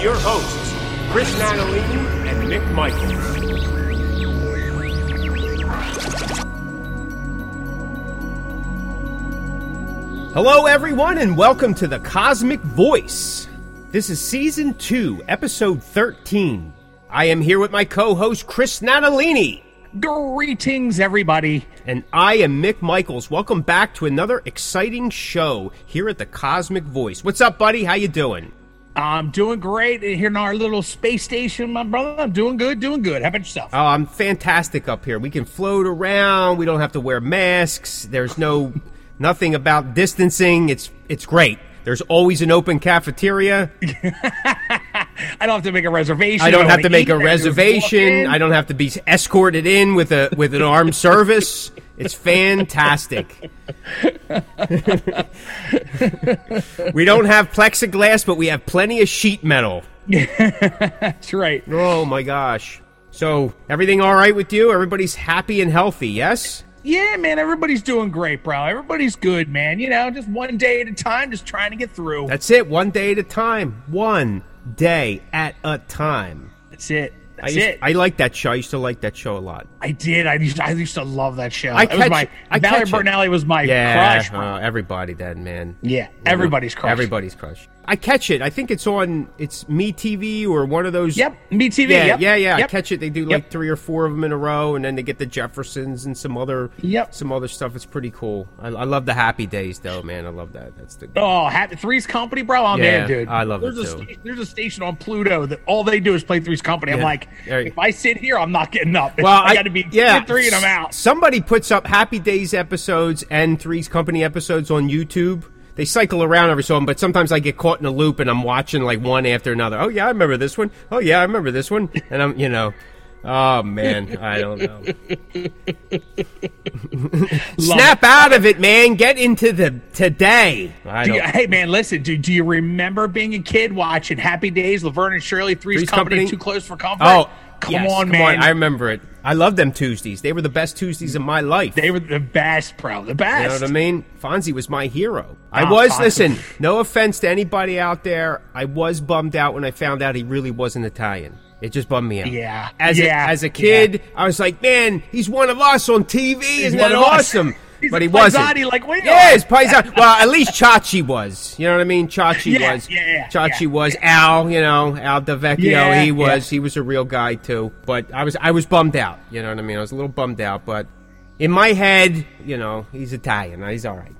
with your hosts, Chris Natalini and Mick Michaels. Hello, everyone, and welcome to the Cosmick Voice. This is season two, episode 13. I am here with my co host, Chris Natalini. Greetings, everybody. And I am Mick Michaels. Welcome back to another exciting show here at the Cosmick Voice. What's up, buddy? How you doing? I'm doing great here in our little space station, my brother. I'm doing good, doing good. How about yourself? Oh, I'm fantastic up here. We can float around. We don't have to wear masks. There's no nothing about distancing. It's it's great. There's always an open cafeteria. I don't have to make a reservation. I don't have to make a reservation. I don't have to be escorted in with a with an armed service. It's fantastic. we don't have plexiglass, but we have plenty of sheet metal. That's right. Oh my gosh. So, everything all right with you? Everybody's happy and healthy, yes? Yeah, man, everybody's doing great, bro. Everybody's good, man. You know, just one day at a time, just trying to get through. That's it, one day at a time. One day at a time. That's it. I That's used, it. I like that show. I used to like that show a lot. I did. I used. I used to love that show. I it was catch my. I Valerie. Bertinelli was my Yeah, crush. bro. uh, everybody did, man. yeah, everybody's crush. Everybody's crush. I catch it. I think it's on. It's Me TV or one of those. Yep, Me TV. Yeah, yep. yeah, yeah. I catch it. They do like Yep. three or four of them in a row, and then they get the Jeffersons and some other. Yep. Some other stuff. It's pretty cool. I, I love the Happy Days, though, man. I love that. That's the. Oh, Happy Three's Company, bro. Oh, I'm Yeah, in, dude. I love there's it, a too. sta- there's a station on Pluto that all they do is play Three's Company. I'm like, Yeah. if I sit here, I'm not getting up. Well, I, got to be yeah. three and I'm out. Somebody puts up Happy Days episodes and Three's Company episodes on YouTube. They cycle around every so often, but sometimes I get caught in a loop and I'm watching like one after another. Oh yeah, I remember this one. Oh yeah, I remember this one. And I'm, you know, oh man, I don't know. Snap out of it, man. Get into the today. You, hey man, listen. Do, do you remember being a kid watching Happy Days, Laverne and Shirley, Three's, Three's Company, Company? Too Close for Comfort? Oh, come yes, on, come man. I remember it. I love them Tuesdays. They were the best Tuesdays of my life. they were the best, bro. The best. You know what I mean? Fonzie was my hero. I Ah, was, Fonzie. listen, no offense to anybody out there. I was bummed out when I found out he really wasn't Italian. It just bummed me out. Yeah. As, Yeah. A, as a kid, I was like, man, he's one of us on TV. Isn't that awesome? He's but he wasn't. Paisani like we Yeah, are. he's Paisan. well, at least Chachi was. You know what I mean? Chachi Yeah, was. yeah, yeah, Chachi yeah. was. Al, you know, Al Delvecchio, Yeah, he was. yeah. He was a real guy, too. But I was, I was bummed out. You know what I mean? I was a little bummed out, but in my head, you know, he's Italian. He's all right.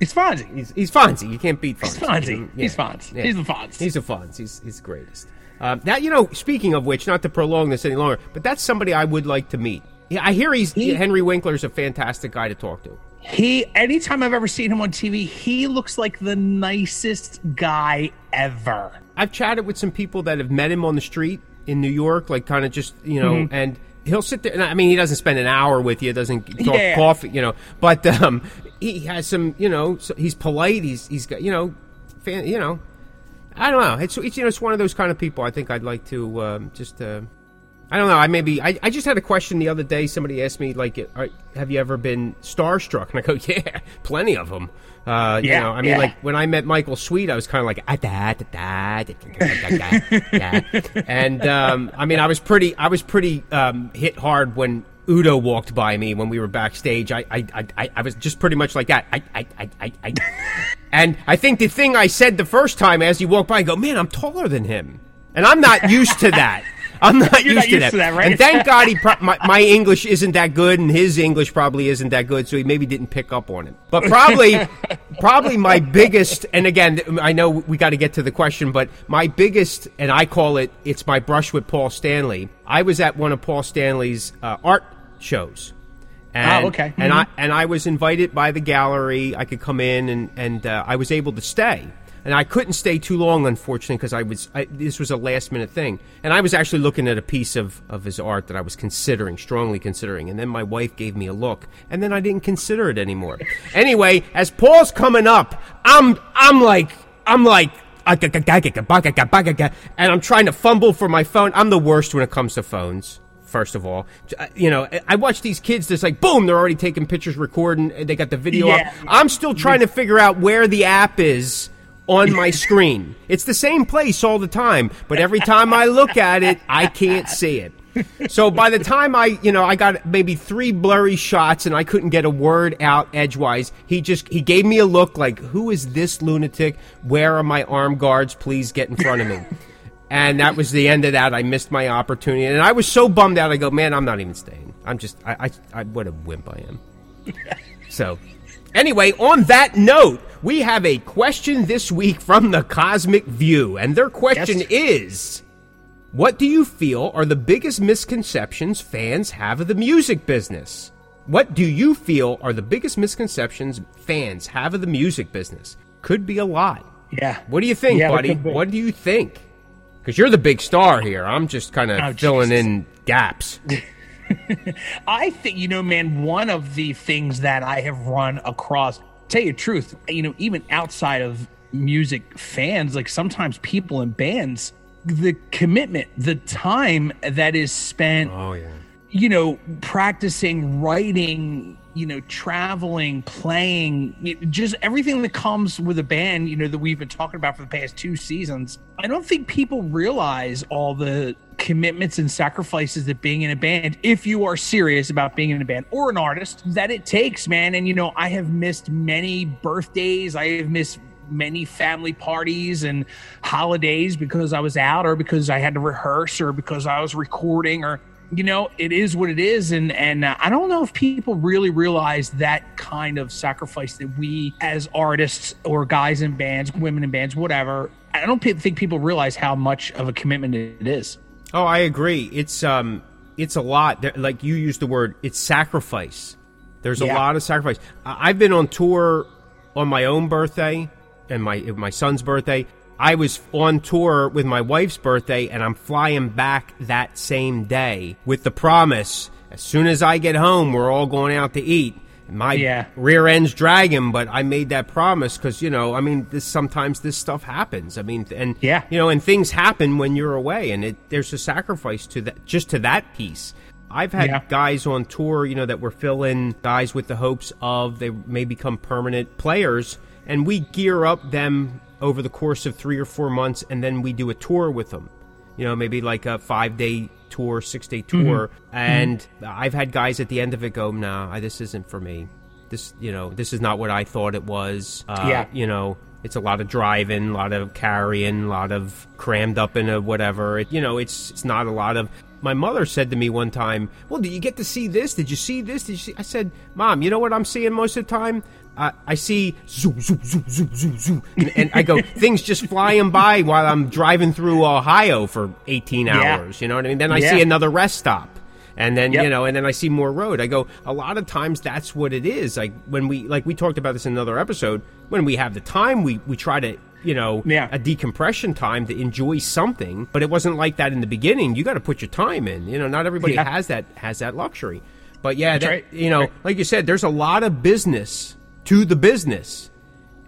It's Fonzie. He's he's Fonzie. You can't beat Fonzie. He's Fonzie. He's Fonzie. He's the Fonz. He's a Fonz. He's he's the greatest. Um, that you know. Speaking of which, not to prolong this any longer, but that's somebody I would like to meet. Yeah, I hear he's He- Henry Winkler's a fantastic guy to talk to. He, anytime I've ever seen him on TV, he looks like the nicest guy ever. I've chatted with some people that have met him on the street in New York, like kind of just you know, Mm-hmm. and he'll sit there. And I mean, he doesn't spend an hour with you, doesn't talk Yeah. coffee, you know, but um, he has some, you know, so he's polite. He's he's got you know, fan, you know. I don't know. It's, it's you know it's one of those kind of people. I think I'd like to um, just. Uh, I don't know. I maybe I, I just had a question the other day. Somebody asked me like, are, "Have you ever been starstruck?" And I go, "Yeah, plenty of them." Uh, yeah, you know, I mean, yeah. like when I met Michael Sweet, I was kind of like, ah, da, da, da, and um, I mean, I was pretty, I was pretty um, hit hard when Udo walked by me when we were backstage. I, I, I, I was just pretty much like that. I, I, I, I, and I think the thing I said the first time as he walked by, I go, man, I'm taller than him, and I'm not used to that. I'm not, used, not to, used that. to that, right? And thank God he pro- my, my English isn't that good, and his English probably isn't that good, so he maybe didn't pick up on it. But probably, probably my biggest, and again, I know we got to get to the question, but my biggest, and I call it, it's my brush with Paul Stanley. I was at one of Paul Stanley's uh, art shows. And, Oh, okay. And Mhm. I and I was invited by the gallery. I could come in, and and uh, I was able to stay. And I couldn't stay too long, unfortunately, because I was I, this was a last minute thing. And I was actually looking at a piece of of his art that I was considering, strongly considering. And then my wife gave me a look, and then I didn't consider it anymore. anyway, as Paul's coming up, I'm I'm like I'm like. And I'm trying to fumble for my phone. I'm the worst when it comes to phones First of all, Uh, you know, I watch these kids. That's like, boom, they're already taking pictures, recording. They got the video Yeah. up. I'm still trying to figure out where the app is on my screen. It's the same place all the time, but every time I look at it, I can't see it. So by the time I, you know, I got maybe three blurry shots and I couldn't get a word out edgewise, he just he gave me a look like, "Who is this lunatic? Where are my arm guards? Please get in front of me." And that was the end of that. I missed my opportunity, and I was so bummed out. I go, man, I'm not even staying. I'm just, I, I, I what a wimp I am. So, anyway, on that note, we have a question this week from the Cosmick View, and their question Yes. is What do you feel are the biggest misconceptions fans have of the music business? What do you feel are the biggest misconceptions fans have of the music business? Could be a lot. Yeah. What do you think, Yeah, buddy? What do you think? Because you're the big star here. I'm just kind of Oh, filling Jesus. in gaps. I think you know, man. One of the things that I have run across, tell you the truth, you know, even outside of music fans, like sometimes people in bands, the commitment, the time that is spent, Oh yeah. you know, practicing, writing, you know, traveling, playing, just everything that comes with a band, you know, that we've been talking about for the past two seasons. I don't think people realize all the commitments and sacrifices that being in a band, if you are serious about being in a band or an artist, that it takes, man. And, you know, I have missed many birthdays, I have missed many family parties and holidays because I was out or because I had to rehearse or because I was recording or you know it is what it is and and uh, I don't know if people really realize that kind of sacrifice that we as artists or guys in bands, women in bands, whatever. I don't pe- think people realize how much of a commitment it is. Oh, I agree. It's um, it's a lot. There, like you used the word, it's sacrifice. There's a Yeah. lot of sacrifice. I've been on tour on my own birthday and my my son's birthday. I was on tour with my wife's birthday, and I'm flying back that same day with the promise: as soon as I get home, we're all going out to eat. My Yeah. rear end's dragging, but I made that promise because you know, I mean, this sometimes this stuff happens. I mean, and Yeah. you know, and things happen when you're away, and it there's a sacrifice to that, just to that piece. I've had Yeah. guys on tour, you know, that were fill-in guys with the hopes of they may become permanent players, and we gear up them over the course of three or four months, and then we do a tour with them. You know, maybe like a five-day tour, six-day tour, and I've had guys at the end of it go, "Nah, I- this isn't for me. This, you know, this is not what I thought it was." Uh, Yeah. you know, it's a lot of driving, a lot of carrying, a lot of crammed up in a whatever. It, you know, it's it's not a lot of. My mother said to me one time, "Well, did you get to see this? Did you see this? Did you see?" I said, "Mom, you know what I'm seeing most of the time." I I see zoom, zoom, zoom, zoom, zoom, zoom, and, and I go things just flying by while I'm driving through Ohio for 18 Yeah. hours. You know what I mean? Then I Yeah. see another rest stop, and then Yep. you know, and then I see more road. I go a lot of times that's what it is. Like when we like we talked about this in another episode. When we have the time, we we try to you know Yeah. a decompression time to enjoy something. But it wasn't like that in the beginning. You got to put your time in. You know, not everybody Yeah. has that has that luxury. But yeah, that, right. you know, Right. like you said, there's a lot of business to the business.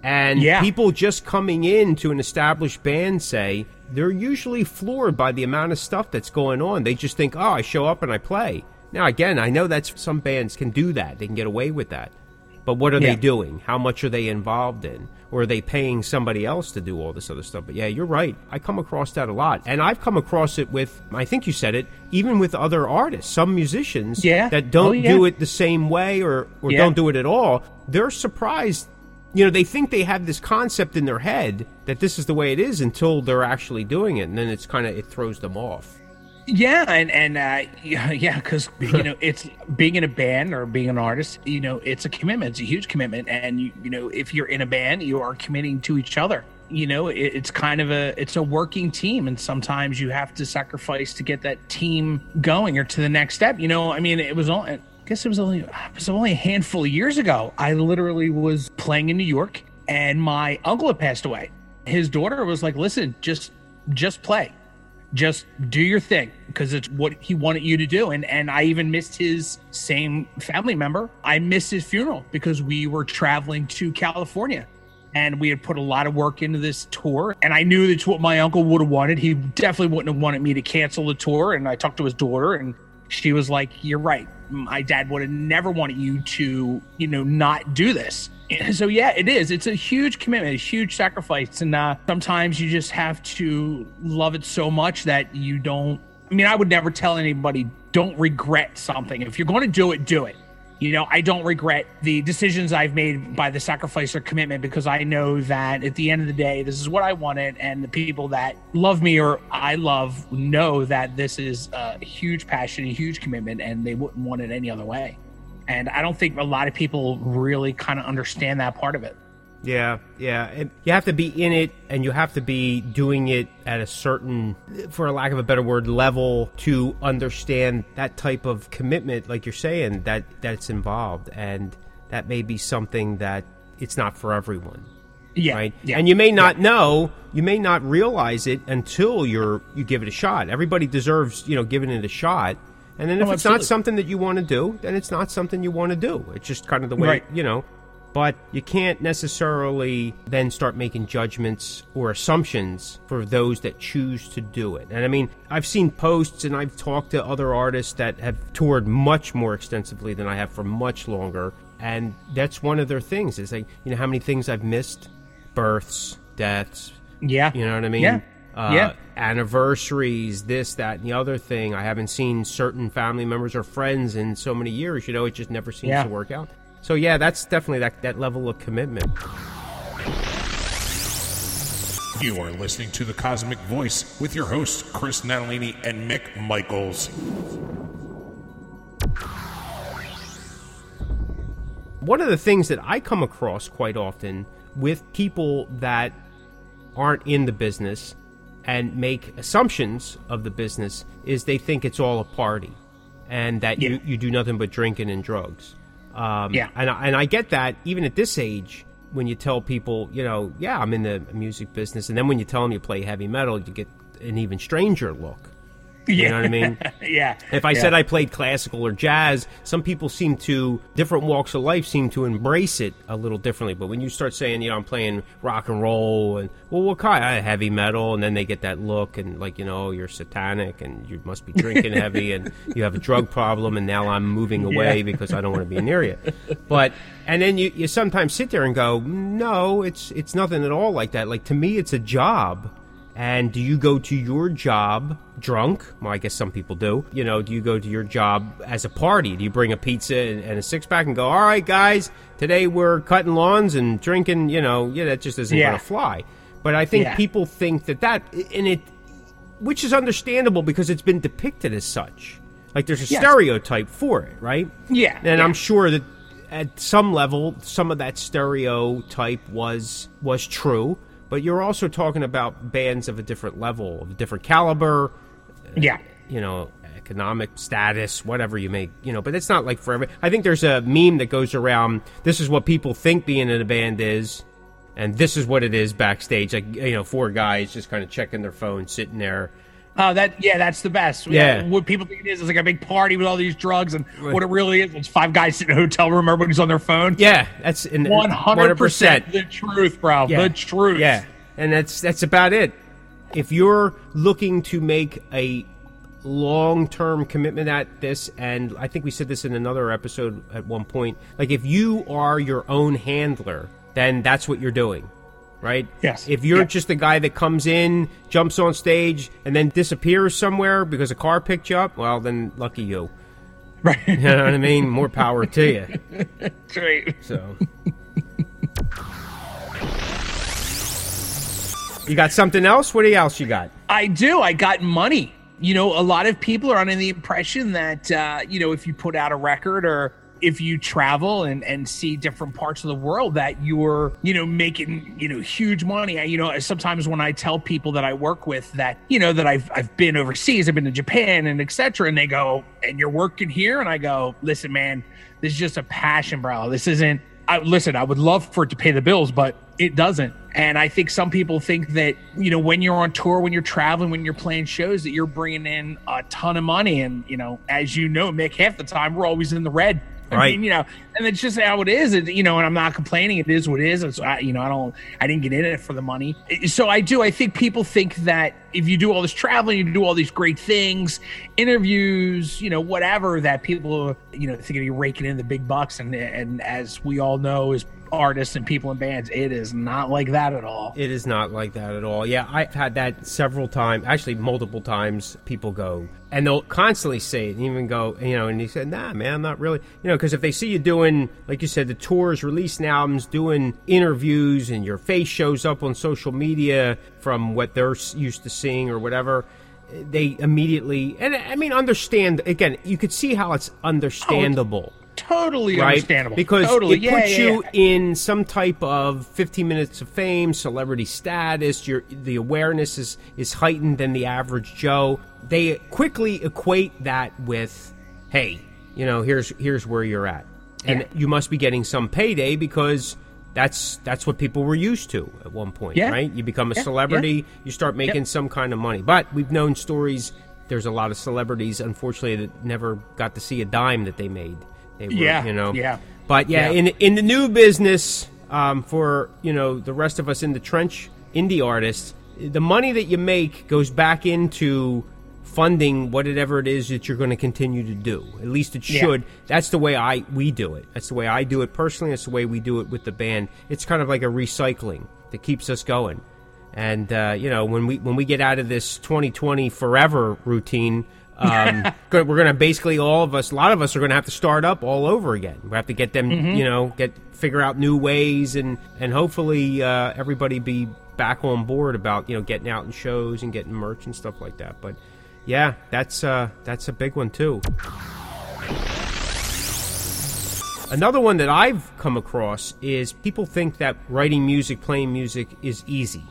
And Yeah. people just coming in to an established band say they're usually floored by the amount of stuff that's going on. They just think, oh, I show up and I play. Now, again, I know that some bands can do that. They can get away with that. But what are Yeah. they doing? How much are they involved in? Or are they paying somebody else to do all this other stuff? But yeah, you're right. I come across that a lot. And I've come across it with, I think you said it, even with other artists, some musicians Yeah. that oh, don't Oh, yeah. do it the same way or, or don't do it at all. They're surprised you know, they think they have this concept in their head that this is the way it is until they're actually doing it, and then it's kind of it throws them off. Yeah, and and uh, yeah, because you know it's being in a band or being an artist. You know, it's a commitment. It's a huge commitment, and you you know if you're in a band, you are committing to each other. You know, it, it's kind of a it's a working team, and sometimes you have to sacrifice to get that team going or to the next step. You know, I mean, it was all. Guess it was only it was only a handful of years ago. I literally was playing in New York, and my uncle had passed away. His daughter was like, "Listen, just just play." just do your thing because it's what he wanted you to do and and I even missed his same family member I missed his funeral because we were traveling to California and we had put a lot of work into this tour and I knew that's what my uncle would have wanted he definitely wouldn't have wanted me to cancel the tour and I talked to his daughter and she was like, "You're right. My dad would have never wanted you to, you know, not do this." And so yeah, it is. It's a huge commitment, a huge sacrifice, and uh, sometimes you just have to love it so much that you don't. I mean, I would never tell anybody don't regret something. If you're going to do it, do it. You know, I don't regret the decisions I've made by the sacrifice or commitment because I know that at the end of the day, this is what I wanted. And the people that love me or I love know that this is a huge passion, a huge commitment, and they wouldn't want it any other way. And I don't think a lot of people really kind of understand that part of it. Yeah, yeah. And you have to be in it and you have to be doing it at a certain, for a lack of a better word, level to understand that type of commitment, like you're saying, that that's involved. And that may be something that it's not for everyone. Yeah. Right. yeah and you may not yeah. know, you may not realize it until you're you give it a shot. Everybody deserves, you know, giving it a shot. And then if Oh, it's absolutely. not something that you want to do, then it's not something you want to do. It's just kind of the way, Right. you know. But you can't necessarily then start making judgments or assumptions for those that choose to do it. And I mean, I've seen posts and I've talked to other artists that have toured much more extensively than I have for much longer. And that's one of their things is like, you know, how many things I've missed? Births, deaths, Yeah. you know what I mean? Yeah. Uh, Yeah. Anniversaries, this, that, and the other thing. I haven't seen certain family members or friends in so many years. You know, it just never seems Yeah. to work out. So yeah, that's definitely that that level of commitment. You are listening to The Cosmick Voice with your hosts, Chris Natalini and Mick Michaels. One of the things that I come across quite often with people that aren't in the business and make assumptions of the business is they think it's all a party and that Yeah. you, you do nothing but drinking and drugs. Um, Yeah. And, I- and I get that even at this age when you tell people, you know, yeah, I'm in the music business. And then when you tell them you play heavy metal, you get an even stranger look. You know what I mean? yeah. If I Yeah. said I played classical or jazz, some people seem to different walks of life seem to embrace it a little differently. But when you start saying, you know, I'm playing rock and roll and well, what kind? Uh, heavy metal, and then they get that look and like, you know, you're satanic and you must be drinking heavy and you have a drug problem, and now I'm moving away Yeah. because I don't want to be near you. But and then you you sometimes sit there and go, no, it's it's nothing at all like that. Like to me, it's a job. And do you go to your job drunk? Well, I guess some people do. You know, do you go to your job as a party? Do you bring a pizza and, and a six pack and go, all right, guys, today we're cutting lawns and drinking? You know, yeah, that just isn't Yeah. going to fly. But I think Yeah. people think that that, and it, which is understandable because it's been depicted as such. Like there's a Yes. stereotype for it, right? Yeah, And yeah. I'm sure that at some level, some of that stereotype was was true. But you're also talking about bands of a different level, of a different caliber, uh, Yeah. you know, economic status, whatever you may, you know. But it's not like for every. I think there's a meme that goes around. This is what people think being in a band is, and this is what it is backstage. Like you know, four guys just kind of checking their phone, sitting there. Oh, that yeah, that's the best. Yeah. what people think it is is like a big party with all these drugs, and what it really is, it's five guys sitting in a hotel room. Everybody's on their phone. Yeah, that's in one hundred percent the truth, bro. Yeah. The truth. Yeah, and that's that's about it. If you're looking to make a long-term commitment at this, and I think we said this in another episode at one point, like if you are your own handler, then that's what you're doing. Right? Yes. If you're Yeah. just the guy that comes in, jumps on stage, and then disappears somewhere because a car picked you up, well, then lucky you. Right. You know what I mean? More power to you. Right. So. You got something else? What else you got? I do. I got money. You know, a lot of people are under the impression that uh, you know, if you put out a record or if you travel and and see different parts of the world that you're, you know, making, you know, huge money. I- You know, sometimes when I tell people that I work with that, you know, that I've I've been overseas, I've been to Japan and etc. and they go, "And you're working here?" And I go, "Listen, man, this is just a passion, bro. This isn't I, listen, I would love for it to pay the bills, but it doesn't. And I think some people think that, you know, when you're on tour, when you're traveling, when you're playing shows, that you're bringing in a ton of money. And, you know, as you know, Mick, half the time we're always in the red. I Right. mean, you know, and it's just how it is. It, you know, and I'm not complaining. It is what it is. It's, I, you know, I don't, I didn't get in it for the money. So I do. I think people think that if you do all this traveling, you do all these great things, interviews, you know, whatever, that people, you know, think you're raking in the big bucks. And and as we all know, as artists and people in bands, it is not like that at all. It is not like that at all. Yeah, I've had that several times, actually multiple times. People go and they'll constantly say it, and even go, you know, and he said, "Nah, man, I'm not really," you know, because if they see you doing, like you said, the tours, releasing albums, doing interviews, and your face shows up on social media from what they're used to seeing or whatever. They immediately, and I mean, understand again. You could see how it's oh, understandable Totally right? understandable. Because totally. it yeah, puts yeah, you yeah. in some type of 15 minutes of fame, celebrity status. Your the awareness is is heightened than the average Joe. They quickly equate that with, hey, you know, here's here's where you're at, and you must be getting some payday because. That's that's what people were used to at one point, right? You become a celebrity, you start making some kind of money. But we've known stories. There's a lot of celebrities, unfortunately, that never got to see a dime that they made. They were, Yeah, you know, yeah. but yeah, Yeah. in in the new business, um, for you know the rest of us in the trench indie artists, the money that you make goes back into funding whatever it is that you're going to continue to do. At least it Yeah. should. That's the way I we do it. That's the way I do it personally. That's the way we do it with the band. It's kind of like a recycling that keeps us going. And uh, you know, when we when we get out of this 2020 forever routine, um, we're going to basically all of us, a lot of us are going to have to start up all over again. We have to get them, you know, get figure out new ways, and and hopefully uh, everybody be back on board about you know getting out in shows and getting merch and stuff like that. But yeah, that's uh, that's a big one too. Another one that I've come across is people think that writing music, playing music is easy.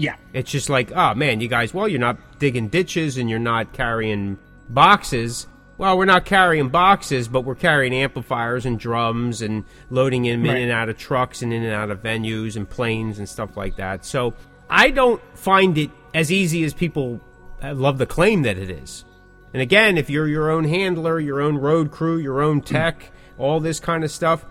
Yeah. It's just like, oh man, you guys, well, you're not digging ditches and you're not carrying boxes. Well, we're not carrying boxes, but we're carrying amplifiers and drums and loading them in and out of trucks and in and out of venues and planes and stuff like that. So I don't find it as easy as people uh, love to claim that it is. And again, if you're your own handler, your own road crew, your own tech, all this kind of stuff,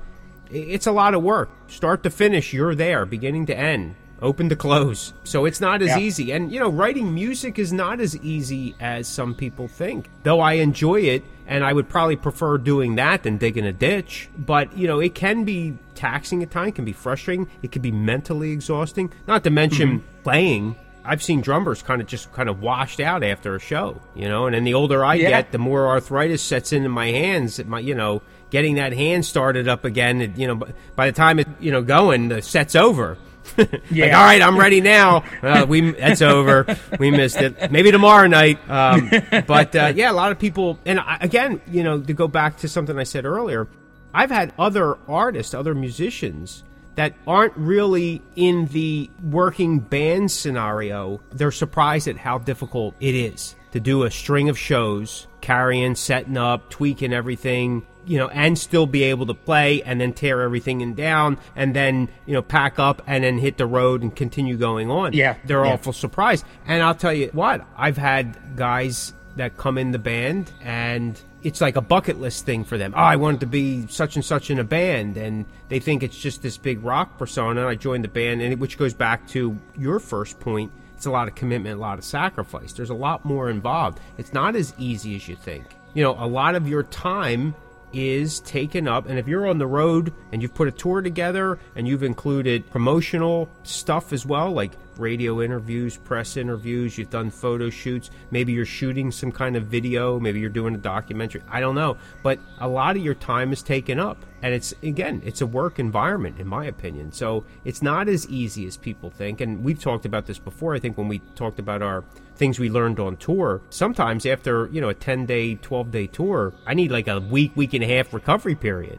it's a lot of work. Start to finish, you're there, beginning to end, open to close. So it's not as Yeah. easy. And, you know, writing music is not as easy as some people think. Though I enjoy it, and I would probably prefer doing that than digging a ditch. But, you know, it can be taxing at times, can be frustrating, it can be mentally exhausting. Not to mention mm-hmm. playing. I've seen drummers kind of just kind of washed out after a show, you know. And then the older I Yeah. get, the more arthritis sets into my hands. My, you know, getting that hand started up again. It, you know, by the time it, you know, going, the set's over. like, Yeah. all right, I'm ready now. Uh, we that's over. We missed it. Maybe tomorrow night. Um, but uh, yeah, a lot of people. And I, again, you know, to go back to something I said earlier, I've had other artists, other musicians that aren't really in the working band scenario. They're surprised at how difficult it is to do a string of shows, carrying, setting up, tweaking everything, you know, and still be able to play and then tear everything in down and then, you know, pack up and then hit the road and continue going on. Yeah, They're yeah. awful surprised. And I'll tell you what, I've had guys that come in the band and it's like a bucket list thing for them. Oh, I wanted to be such and such in a band, and they think it's just this big rock persona. I joined the band, and it, which goes back to your first point. It's a lot of commitment, a lot of sacrifice. There's a lot more involved. It's not as easy as you think. You know, a lot of your time is taken up. And if you're on the road and you've put a tour together and you've included promotional stuff as well like radio interviews press interviews you've done photo shoots maybe you're shooting some kind of video maybe you're doing a documentary i don't know. But a lot of your time is taken up. And it's again it's a work environment in my opinion. So it's not as easy as people think. And we've talked about this before. I think when we talked about our things we learned on tour. Sometimes after, you know, a 10 day, 12 day tour, I need like a week, week and a half recovery period.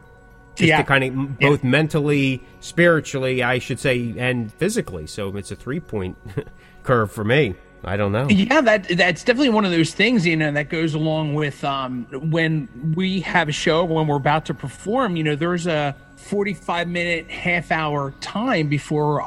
Just Yeah. to kind of m- Yeah. both mentally, spiritually, I should say, and physically. So it's a three point curve for me. I don't know. Yeah, that that's definitely one of those things, you know, that goes along with um, when we have a show when we're about to perform. You know, there's a 45 minute, half hour time before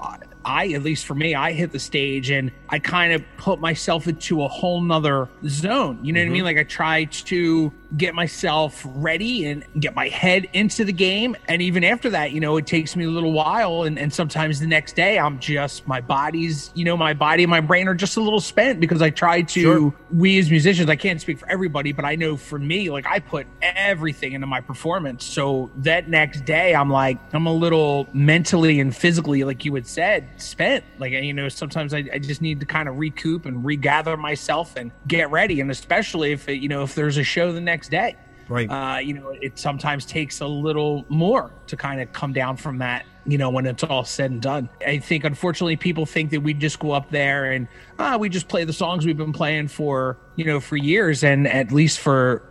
I, at least for me, I hit the stage and I kind of put myself into a whole nother zone. You know what I mean? Mm-hmm. Like I try to get myself ready and get my head into the game. And even after that, you know, it takes me a little while. And, and sometimes the next day, I'm just, my body's, you know, my body and my brain are just a little spent because I try to, sure. we as musicians, I can't speak for everybody, but I know for me, like I put everything into my performance. So that next day, I'm like, I'm a little mentally and physically, like you had said, spent. Like, you know, sometimes I, I just need to kind of recoup and regather myself and get ready. And especially if, it, you know, if there's a show the next day. Right. Uh, you know, it sometimes takes a little more to kind of come down from that, you know, when it's all said and done. I think, unfortunately, people think that we just go up there and ah, we just play the songs we've been playing for, you know, for years. And at least for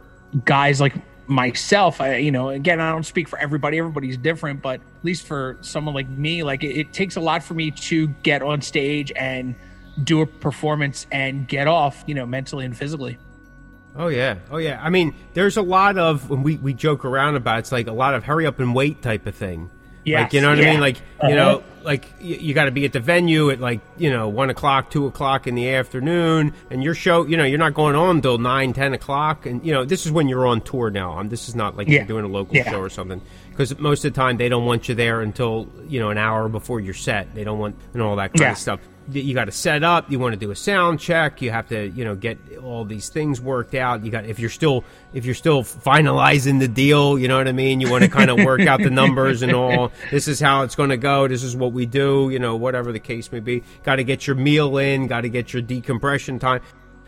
guys like myself, I, you know, again, I don't speak for everybody, everybody's different, but at least for someone like me, like it, it takes a lot for me to get on stage and do a performance and get off, you know, mentally and physically. Oh yeah, oh yeah. I mean, there's a lot of when we we joke around about it's like a lot of hurry up and wait type of thing. Yeah, like, you know what yeah. I mean? Like uh-huh. you know, like you, you got to be at the venue at like you know one o'clock, two o'clock in the afternoon, and your show, you know, you're not going on until nine, ten o'clock, and you know this is when you're on tour now. Um, this is not like yeah. you're doing a local yeah. show or something because most of the time they don't want you there until you know an hour before your set. They don't want and all that kind of stuff you got to set up you want to do a sound check you have to you know get all these things worked out. You got if you're still if you're still finalizing the deal you know what i mean? You want to kind of work out the numbers and all. This is how it's going to go this is what we do you know whatever the case may be. Got to get your meal in got to get your decompression time.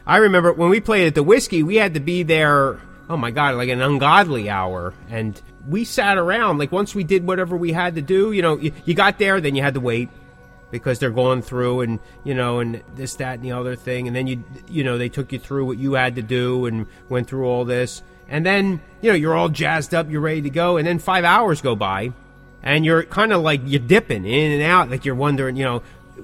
I remember when we played at the whiskey we had to be there oh my god like an ungodly hour. And we sat around like once we did whatever we had to do you know you, you got there then you had to wait because they're going through and you know and this that and the other thing. And then you you know they took you through what you had to do and went through all this. And then you know you're all jazzed up you're ready to go. And then five hours go by and you're kind of like you're dipping in and out. Like you're wondering you know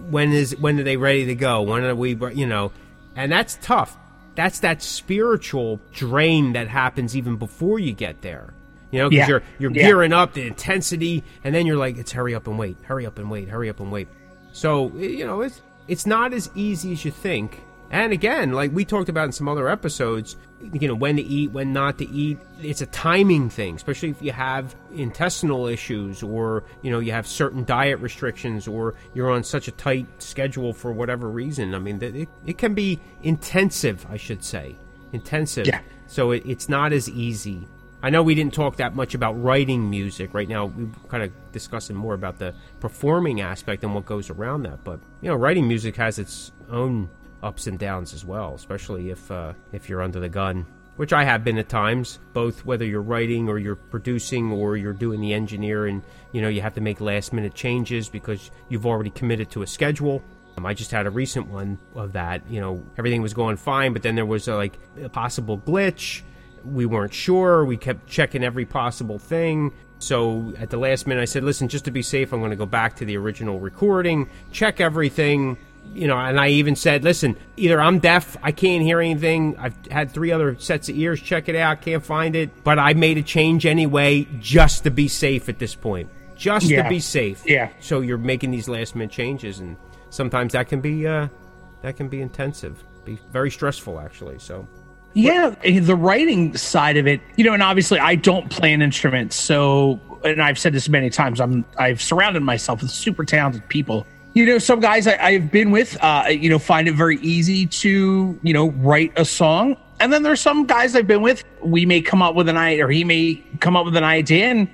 when is when are they ready to go? When are we you know? And that's tough. That's that spiritual drain that happens even before you get there. You know, because yeah. you're you're yeah. gearing up the intensity, and then you're like, it's hurry up and wait, hurry up and wait, hurry up and wait. So you know, it's it's not as easy as you think. And again, like we talked about in some other episodes, you know, when to eat, when not to eat. It's a timing thing, especially if you have intestinal issues or, you know, you have certain diet restrictions or you're on such a tight schedule for whatever reason. I mean, it, it can be intensive, I should say. Intensive. Yeah. So it, it's not as easy. I know we didn't talk that much about writing music right now. We're kind of discussing more about the performing aspect and what goes around that. But you know, writing music has its own ups and downs as well, especially if uh, if you're under the gun, which I have been at times. Both whether you're writing or you're producing or you're doing the engineer, and you know you have to make last minute changes because you've already committed to a schedule. Um, I just had a recent one of that. You know, everything was going fine, but then there was a, like a possible glitch we weren't sure. We kept checking every possible thing. So at the last minute, I said, listen, just to be safe, I'm going to go back to the original recording, check everything. You know, and I even said, listen, either I'm deaf, I can't hear anything. I've had three other sets of ears, check it out, can't find it. But I made a change anyway, just to be safe at this point. Just yeah. to be safe. Yeah. So you're making these last minute changes, and sometimes that can be uh, that can be intensive, be very stressful actually. So yeah, eh, the writing side of it, you know, and obviously I don't play an instrument, so and I've said this many times. I'm I've surrounded myself with super talented people. You know, some guys I, have been with, uh, you know, find it very easy to you know write a song, and then there's some guys I've been with. We may come up with an idea, or he may come up with an idea, and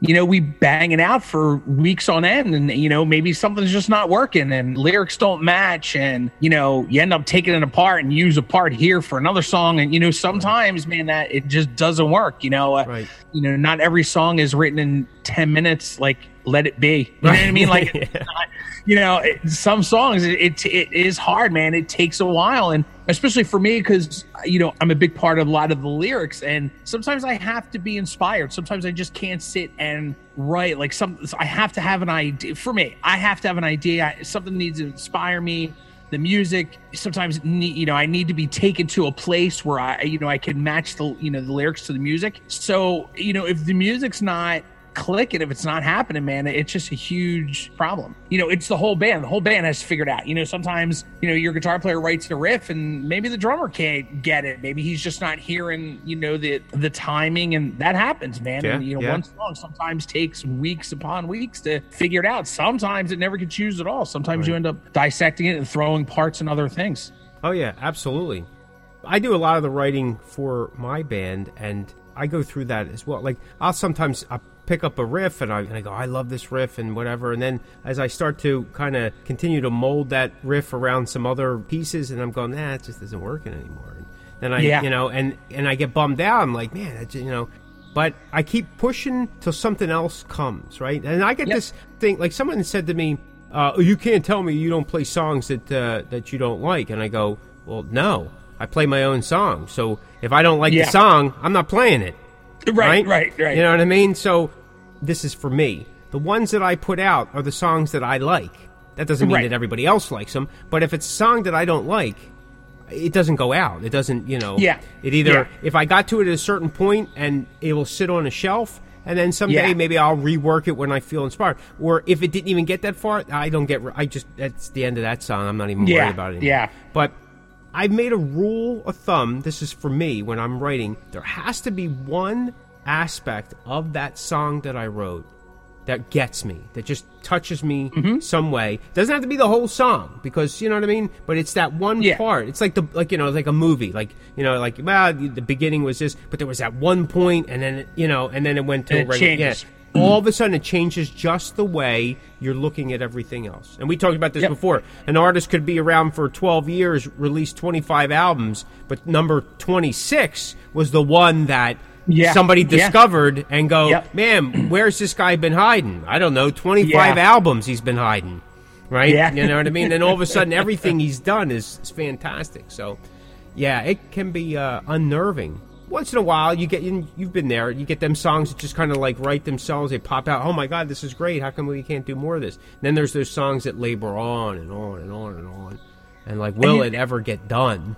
you know, we bang it out for weeks on end and, you know, maybe something's just not working and lyrics don't match. And, you know, you end up taking it apart and use a part here for another song. And, you know, sometimes, man, that it just doesn't work. You know, uh, right. you know, not every song is written in 10 minutes. Like, let it be. You know what I mean? Like, yeah. not, you know, it, some songs it, it, it is hard, man. It takes a while, and especially for me because you know I'm a big part of a lot of the lyrics, and sometimes I have to be inspired. Sometimes I just can't sit and write. Like some, I have to have an idea. For me, I have to have an idea. Something needs to inspire me the music sometimes you know i need to be taken to a place where i you know i can match the you know the lyrics to the music so you know if the music's not clicking, if it's not happening, man, it's just a huge problem. You know, it's the whole band. The whole band has to figure it out. You know, sometimes, you know, your guitar player writes the riff and maybe the drummer can't get it. Maybe he's just not hearing, you know, the the timing and that happens, man. Yeah, and you know, yeah. one song sometimes takes weeks upon weeks to figure it out. Sometimes it never gets used at all. Sometimes you end up dissecting it and throwing parts and other things. Oh yeah, absolutely. I do a lot of the writing for my band, and I go through that as well. Like I'll sometimes I pick up a riff and I, and I go, I love this riff and whatever, and then as I start to kind of continue to mold that riff around some other pieces, and I'm going, nah, it just isn't working anymore. And then I, Yeah. you know, and and I get bummed out. I'm like, man, that's, you know. But I keep pushing till something else comes, right? And I get Yep. this thing, like someone said to me, uh, "You can't tell me you don't play songs that uh, that you don't like." And I go, "Well, no, I play my own song. So if I don't like Yeah. the song, I'm not playing it." Right, right, right. You know what I mean? So this is for me. The ones that I put out are the songs that I like. That doesn't mean Right. that everybody else likes them, but if it's a song that I don't like, it doesn't go out. It doesn't, you know. Yeah. It either Yeah. if I got to it at a certain point and it will sit on a shelf, and then someday Yeah. maybe I'll rework it when I feel inspired. Or if it didn't even get that far, I don't get. I just that's the end of that song. I'm not even Yeah, worried about it. Anymore. yeah. But I've made a rule of thumb. This is for me when I'm writing. There has to be one aspect of that song that I wrote that gets me, that just touches me Mm-hmm. some way. Doesn't have to be the whole song because you know what I mean. But it's that one Yeah. part. It's like the like you know like a movie. Like you know like well the beginning was this, but there was that one point, and then it, you know and then it went to And a it regular. Yeah. All of a sudden, it changes just the way you're looking at everything else. And we talked about this Yep. before. An artist could be around for 12 years, release 25 albums, but number 26 was the one that Yeah. somebody Yeah. discovered and go, Yep. man, where's this guy been hiding? I don't know, 25 Yeah. albums he's been hiding. Right? Yeah. You know what I mean? And all of a sudden, everything he's done is, is fantastic. So, yeah, it can be uh, unnerving. Once in a while, you get you, you've been there. You get them songs that just kind of like write themselves. They pop out. Oh my God, this is great. How come we can't do more of this? then there's those songs that labor on and on and on and on. And like, will you- it ever get done?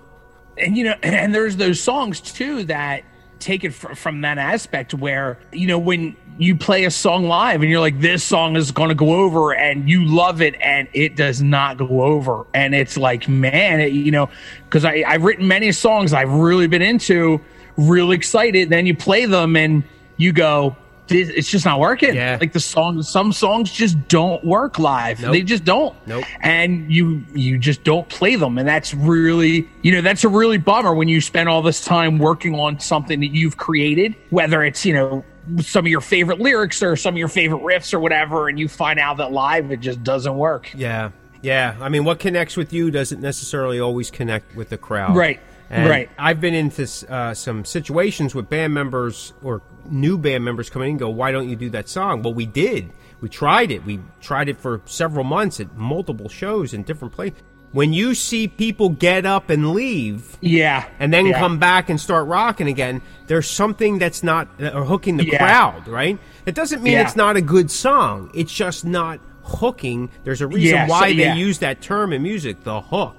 and you know and there's those songs too that take it fr- from that aspect where you know when you play a song live and you're like this song is going to go over and you love it and it does not go over and it's like man it, you know because i've written many songs i've really been into really excited then you play them and you go this, it's just not working Yeah. like the song some songs just don't work live Nope. they just don't Nope. and you you just don't play them and that's really you know that's a really bummer when you spend all this time working on something that you've created whether it's you know some of your favorite lyrics or some of your favorite riffs or whatever and you find out that live it just doesn't work Yeah, yeah. I mean, what connects with you doesn't necessarily always connect with the crowd. Right, And right. I've been into uh, some situations with band members or new band members coming in and go, "Why don't you do that song?" Well, we did. We tried it. We tried it for several months at multiple shows in different places. When you see people get up and leave, yeah and then Yeah. come back and start rocking again, there's something that's not uh, hooking the Yeah. crowd, right? It doesn't mean Yeah. it's not a good song. It's just not hooking. There's a reason so- why yeah. they use that term in music, the hook,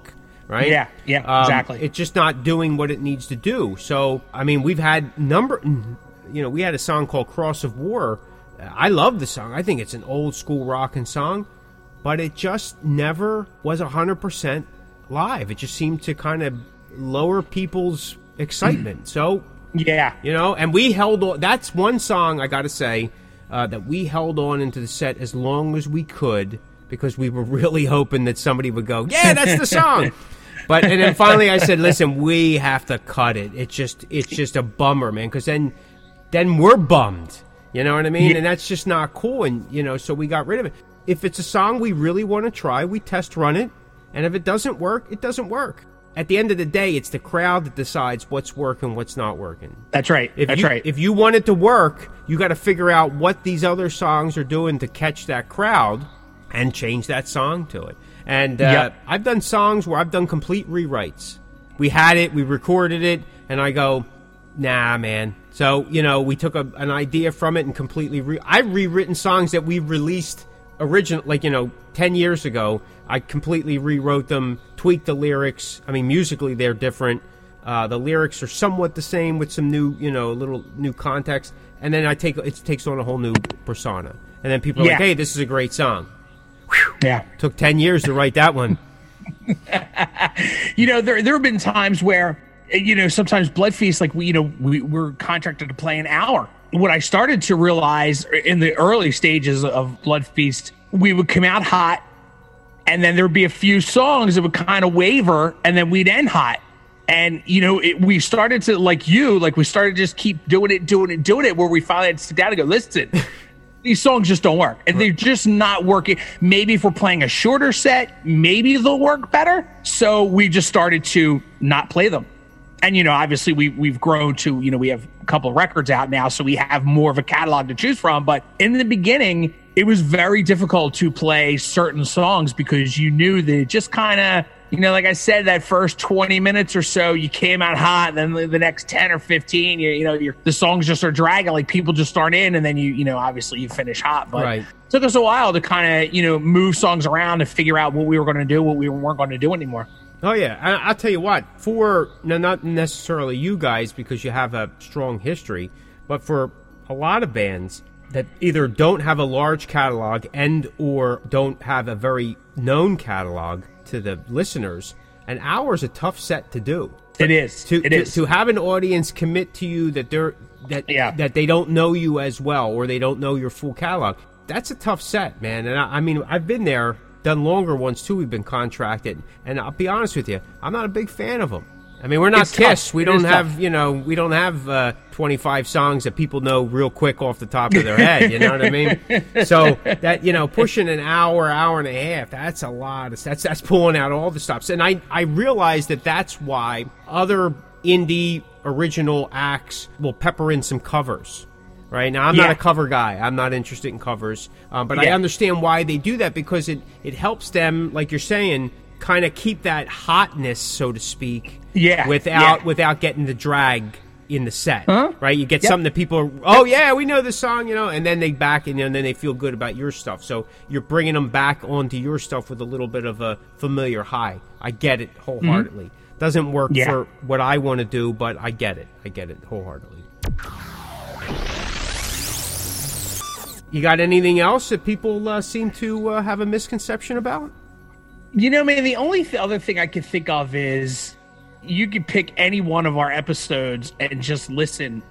right? Yeah, yeah, Um, exactly. It's just not doing what it needs to do. So, I mean, we've had number, you know, we had a song called "Cross of War." I love the song. I think it's an old school rocking song, but it just never was hundred percent live. It just seemed to kind of lower people's excitement. so, yeah you know, and we held on. That's one song I got to say uh, that we held on into the set as long as we could because we were really hoping that somebody would go, "Yeah, that's the song." But and then finally I said, "Listen, we have to cut it. It's just it's just a bummer, man, because then then we're bummed. You know what I mean? Yeah. And that's just not cool. And you know, so we got rid of it. If it's a song we really want to try, we test run it, and if it doesn't work, it doesn't work. At the end of the day, it's the crowd that decides what's working, what's not working. that's right If that's you, right If you want it to work, you got to figure out what these other songs are doing to catch that crowd and change that song to it. And uh, Yep. I've done songs where I've done complete rewrites. We had it, we recorded it, and I go, nah, man. So you know, we took a, an idea from it and completely. Re- I've rewritten songs that we released original, like you know, ten years ago. I completely rewrote them, tweaked the lyrics. I mean, musically they're different. Uh, the lyrics are somewhat the same with some new, you know, little new context, and then I take it takes on a whole new persona, and then people are Yeah. like, "Hey, this is a great song." Yeah. Took ten years to write that one. you know there there have been times where you know sometimes blood feast like we you know we we're contracted to play an hour what i started to realize in the early stages of blood feast we would come out hot and then there would be a few songs that would kind of waver and then we'd end hot and you know it, we started to like you like we started to just keep doing it doing it doing it where we finally had to sit down and go listen these songs just don't work. And they're just not working. Maybe if we're playing a shorter set maybe they'll work better. So we just started to not play them. And you know obviously we we've grown to you know we have a couple of records out now so we have more of a catalog to choose from. But in the beginning it was very difficult to play certain songs because you knew that it just kind of you know like i said that first 20 minutes or so you came out hot then the, next 10 or 15 you, you know the songs just are dragging like people just aren't in and then you you know obviously you finish hot but Right. it took us a while to kind of you know move songs around to figure out what we were going to do what we weren't going to do anymore Oh yeah, I, I'll tell you what. For no, not necessarily you guys because you have a strong history, but for a lot of bands that either don't have a large catalog and or don't have a very known catalog to the listeners, an hour is a tough set to do. it is To, it to, is to have an audience commit to you that they're that Yeah. that they don't know you as well or they don't know your full catalog. That's a tough set, man. And I, I mean, I've been there, done longer ones too. We've been contracted, and I'll be honest with you, I'm not a big fan of them. I mean, we're not It's tough. Kiss. We It don't have, tough. you know, we don't have uh, 25 songs that people know real quick off the top of their head. You know what I mean? So that you know, pushing an hour, hour and a half, that's a lot. Of, that's that's pulling out all the stops. And I I realize that that's why other indie original acts will pepper in some covers. Right now, I'm not a cover guy. I'm not interested in covers, um, but I understand why they do that because it it helps them, like you're saying, kind of keep that hotness, so to speak, Yeah, without yeah. without getting the drag in the set, Huh? right? You get Yep. something that people are, oh yeah, we know this song, you know, and then they back and, and then they feel good about your stuff. So you're bringing them back onto your stuff with a little bit of a familiar high. I get it wholeheartedly. Doesn't work Mm-hmm. Yeah. for what I want to do, but I get it. I get it wholeheartedly. You got anything else that people uh, seem to uh, have a misconception about? You know, man, the only th- other thing I can think of is you could pick any one of our episodes and just listen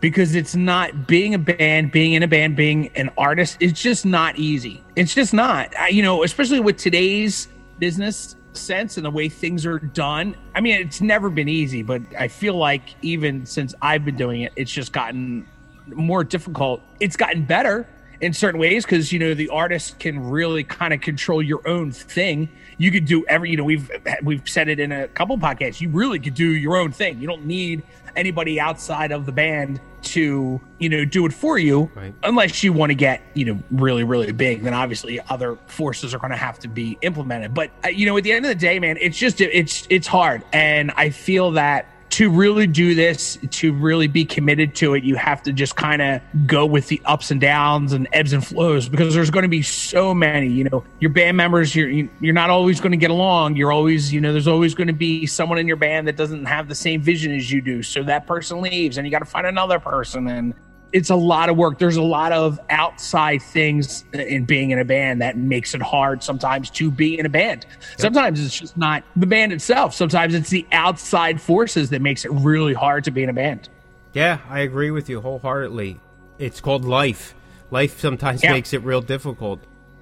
because it's not being a band, being in a band, being an artist. It's just not easy. It's just not. I, you know, especially with today's business sense and the way things are done. I mean, it's never been easy, but I feel like even since I've been doing it, it's just gotten more difficult. It's gotten better in certain ways because you know the artist can really kind of control your own thing. You could do every you know we've we've said it in a couple podcasts. You really could do your own thing. You don't need anybody outside of the band to you know do it for you Right. unless you want to get you know really really big then obviously other forces are going to have to be implemented but uh, you know at the end of the day man it's just it's it's hard and i feel that to really do this to really be committed to it you have to just kind of go with the ups and downs and ebbs and flows because there's going to be so many you know. Your band members you're you- you're not always going to get along. You're always you know there's always going to be someone in your band that doesn't have the same vision as you do. So that person leaves and you got to find another person and it's a lot of work. There's a lot of outside things in being in a band that makes it hard sometimes to be in a band. Sometimes it's just not the band itself. Sometimes it's the outside forces that makes it really hard to be in a band. Yeah, I agree with you wholeheartedly. It's called life. Life sometimes Yeah. makes it real difficult.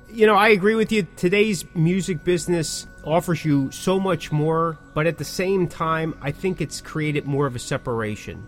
You know, I agree with you. Today's music business offers you so much more, but at the same time, I think it's created more of a separation.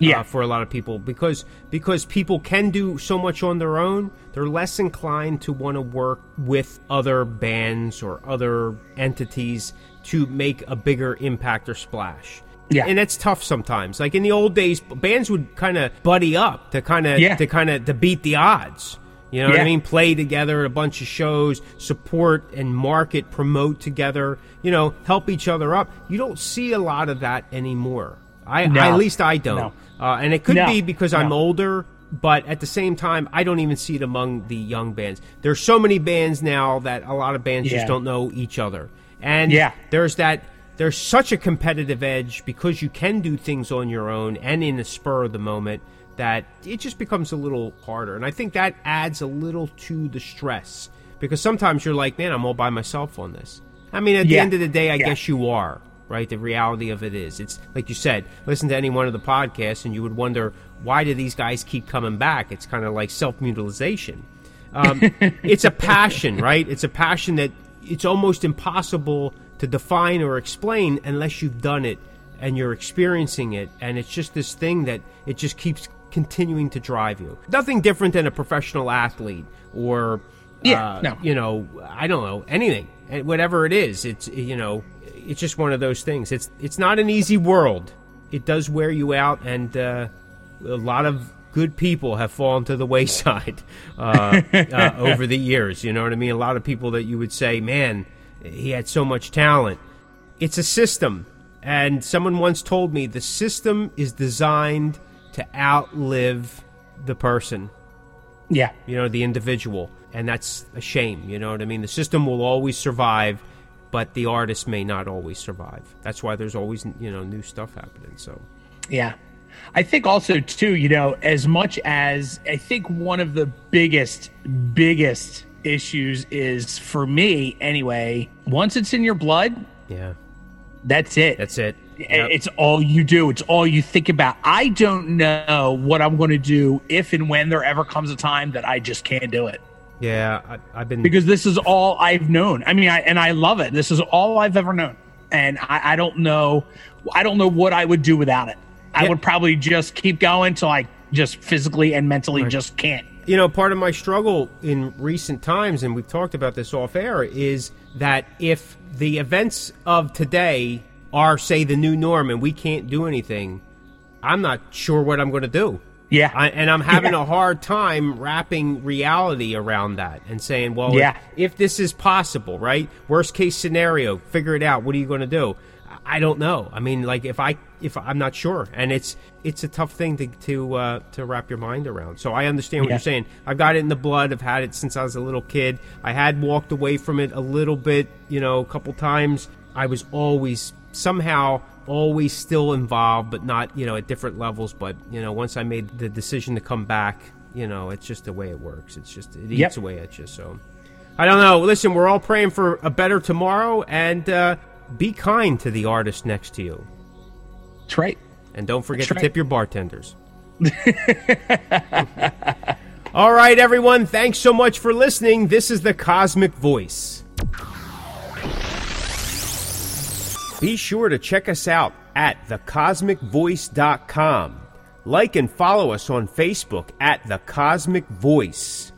Yeah. uh, for a lot of people because because people can do so much on their own. They're less inclined to want to work with other bands or other entities to make a bigger impact or splash. Yeah. and that's tough sometimes. Like in the old days, bands would kind of buddy up to kind of Yeah. to kind of to beat the odds. You know what I mean? Play together at a bunch of shows, support and market, promote together. You know, help each other up. You don't see a lot of that anymore. I, No. I at least I don't. No. Uh, and it could No. be because I'm older, but at the same time, I don't even see it among the young bands. There's so many bands now that a lot of bands Yeah. just don't know each other. And Yeah. there's that there's such a competitive edge because you can do things on your own and in the spur of the moment that it just becomes a little harder. And I think that adds a little to the stress because sometimes you're like, man, I'm all by myself on this. I mean, at the end of the day, I Yeah. guess you are, right? The reality of it is, it's like you said, listen to any one of the podcasts and you would wonder, why do these guys keep coming back? It's kind of like self mutilization. Um, it's a passion, right? It's a passion that it's almost impossible to define or explain unless you've done it and you're experiencing it. And it's just this thing that it just keeps continuing to drive you. Nothing different than a professional athlete or, Yeah, uh, no. you know, I don't know, anything, Eh, whatever it is. It's, you know, it's just one of those things. It's, it's not an easy world. It does wear you out. And, uh, a lot of good people have fallen to the wayside uh, uh, over the years. You know what I mean? A lot of people that you would say, man, he had so much talent. It's a system. And someone once told me the system is designed to outlive the person, Yeah. you know, the individual. And that's a shame. You know what I mean? The system will always survive, but the artist may not always survive. That's why there's always, you know, new stuff happening. So. Yeah. I think also too, you know, as much as I think one of the biggest, biggest issues is for me anyway, once it's in your blood, Yeah, that's it. that's it. Yep. It's all you do. It's all you think about. I don't know what I'm going to do if and when there ever comes a time that I just can't do it Yeah, I, I've been because this is all I've known. I mean, I, and I love it. This is all I've ever known, and I, I don't know. I don't know what I would do without it. I Yeah. would probably just keep going till I just physically and mentally just can't. you know, part of my struggle in recent times, and we've talked about this off air, is that if the events of today are, say, the new norm and we can't do anything, I'm not sure what I'm going to do. Yeah. I, and I'm having Yeah. a hard time wrapping reality around that and saying, well, Yeah. if, if this is possible, right? Worst case scenario, figure it out. What are you going to do? I don't know. I mean, like if I if I'm not sure, and it's it's a tough thing to to uh, to wrap your mind around. So I understand what Yeah. you're saying. I've got it in the blood. I've had it since I was a little kid. I had walked away from it a little bit, you know, a couple times. I was always somehow always still involved, but not you know at different levels. But you know, once I made the decision to come back, you know, it's just the way it works. It's just it eats Yep. away at you. So I don't know. Listen, we're all praying for a better tomorrow, and uh, be kind to the artist next to you, That's right. and don't forget That's to right. tip your bartenders. all right, everyone. Thanks so much for listening. This is the Cosmick Voice. Be sure to check us out at thecosmickvoice.com. Like and follow us on Facebook at The Cosmick Voice.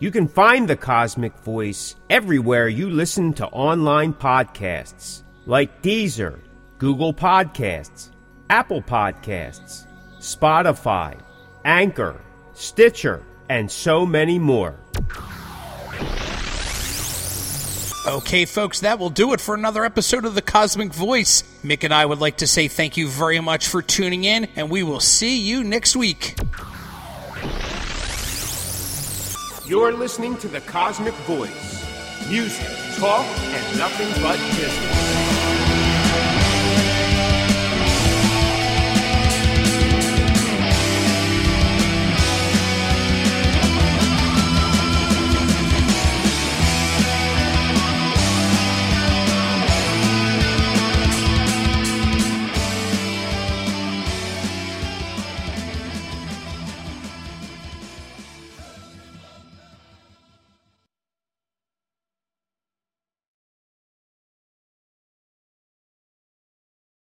You can find The Cosmick Voice everywhere you listen to online podcasts, like Deezer, Google Podcasts, Apple Podcasts, Spotify, Anchor, Stitcher, and so many more. Okay, folks, that will do it for another episode of The Cosmick Voice. Mick and I would like to say thank you very much for tuning in, and we will see you next week. You're listening to The Cosmick Voice. Music, talk, and nothing but business.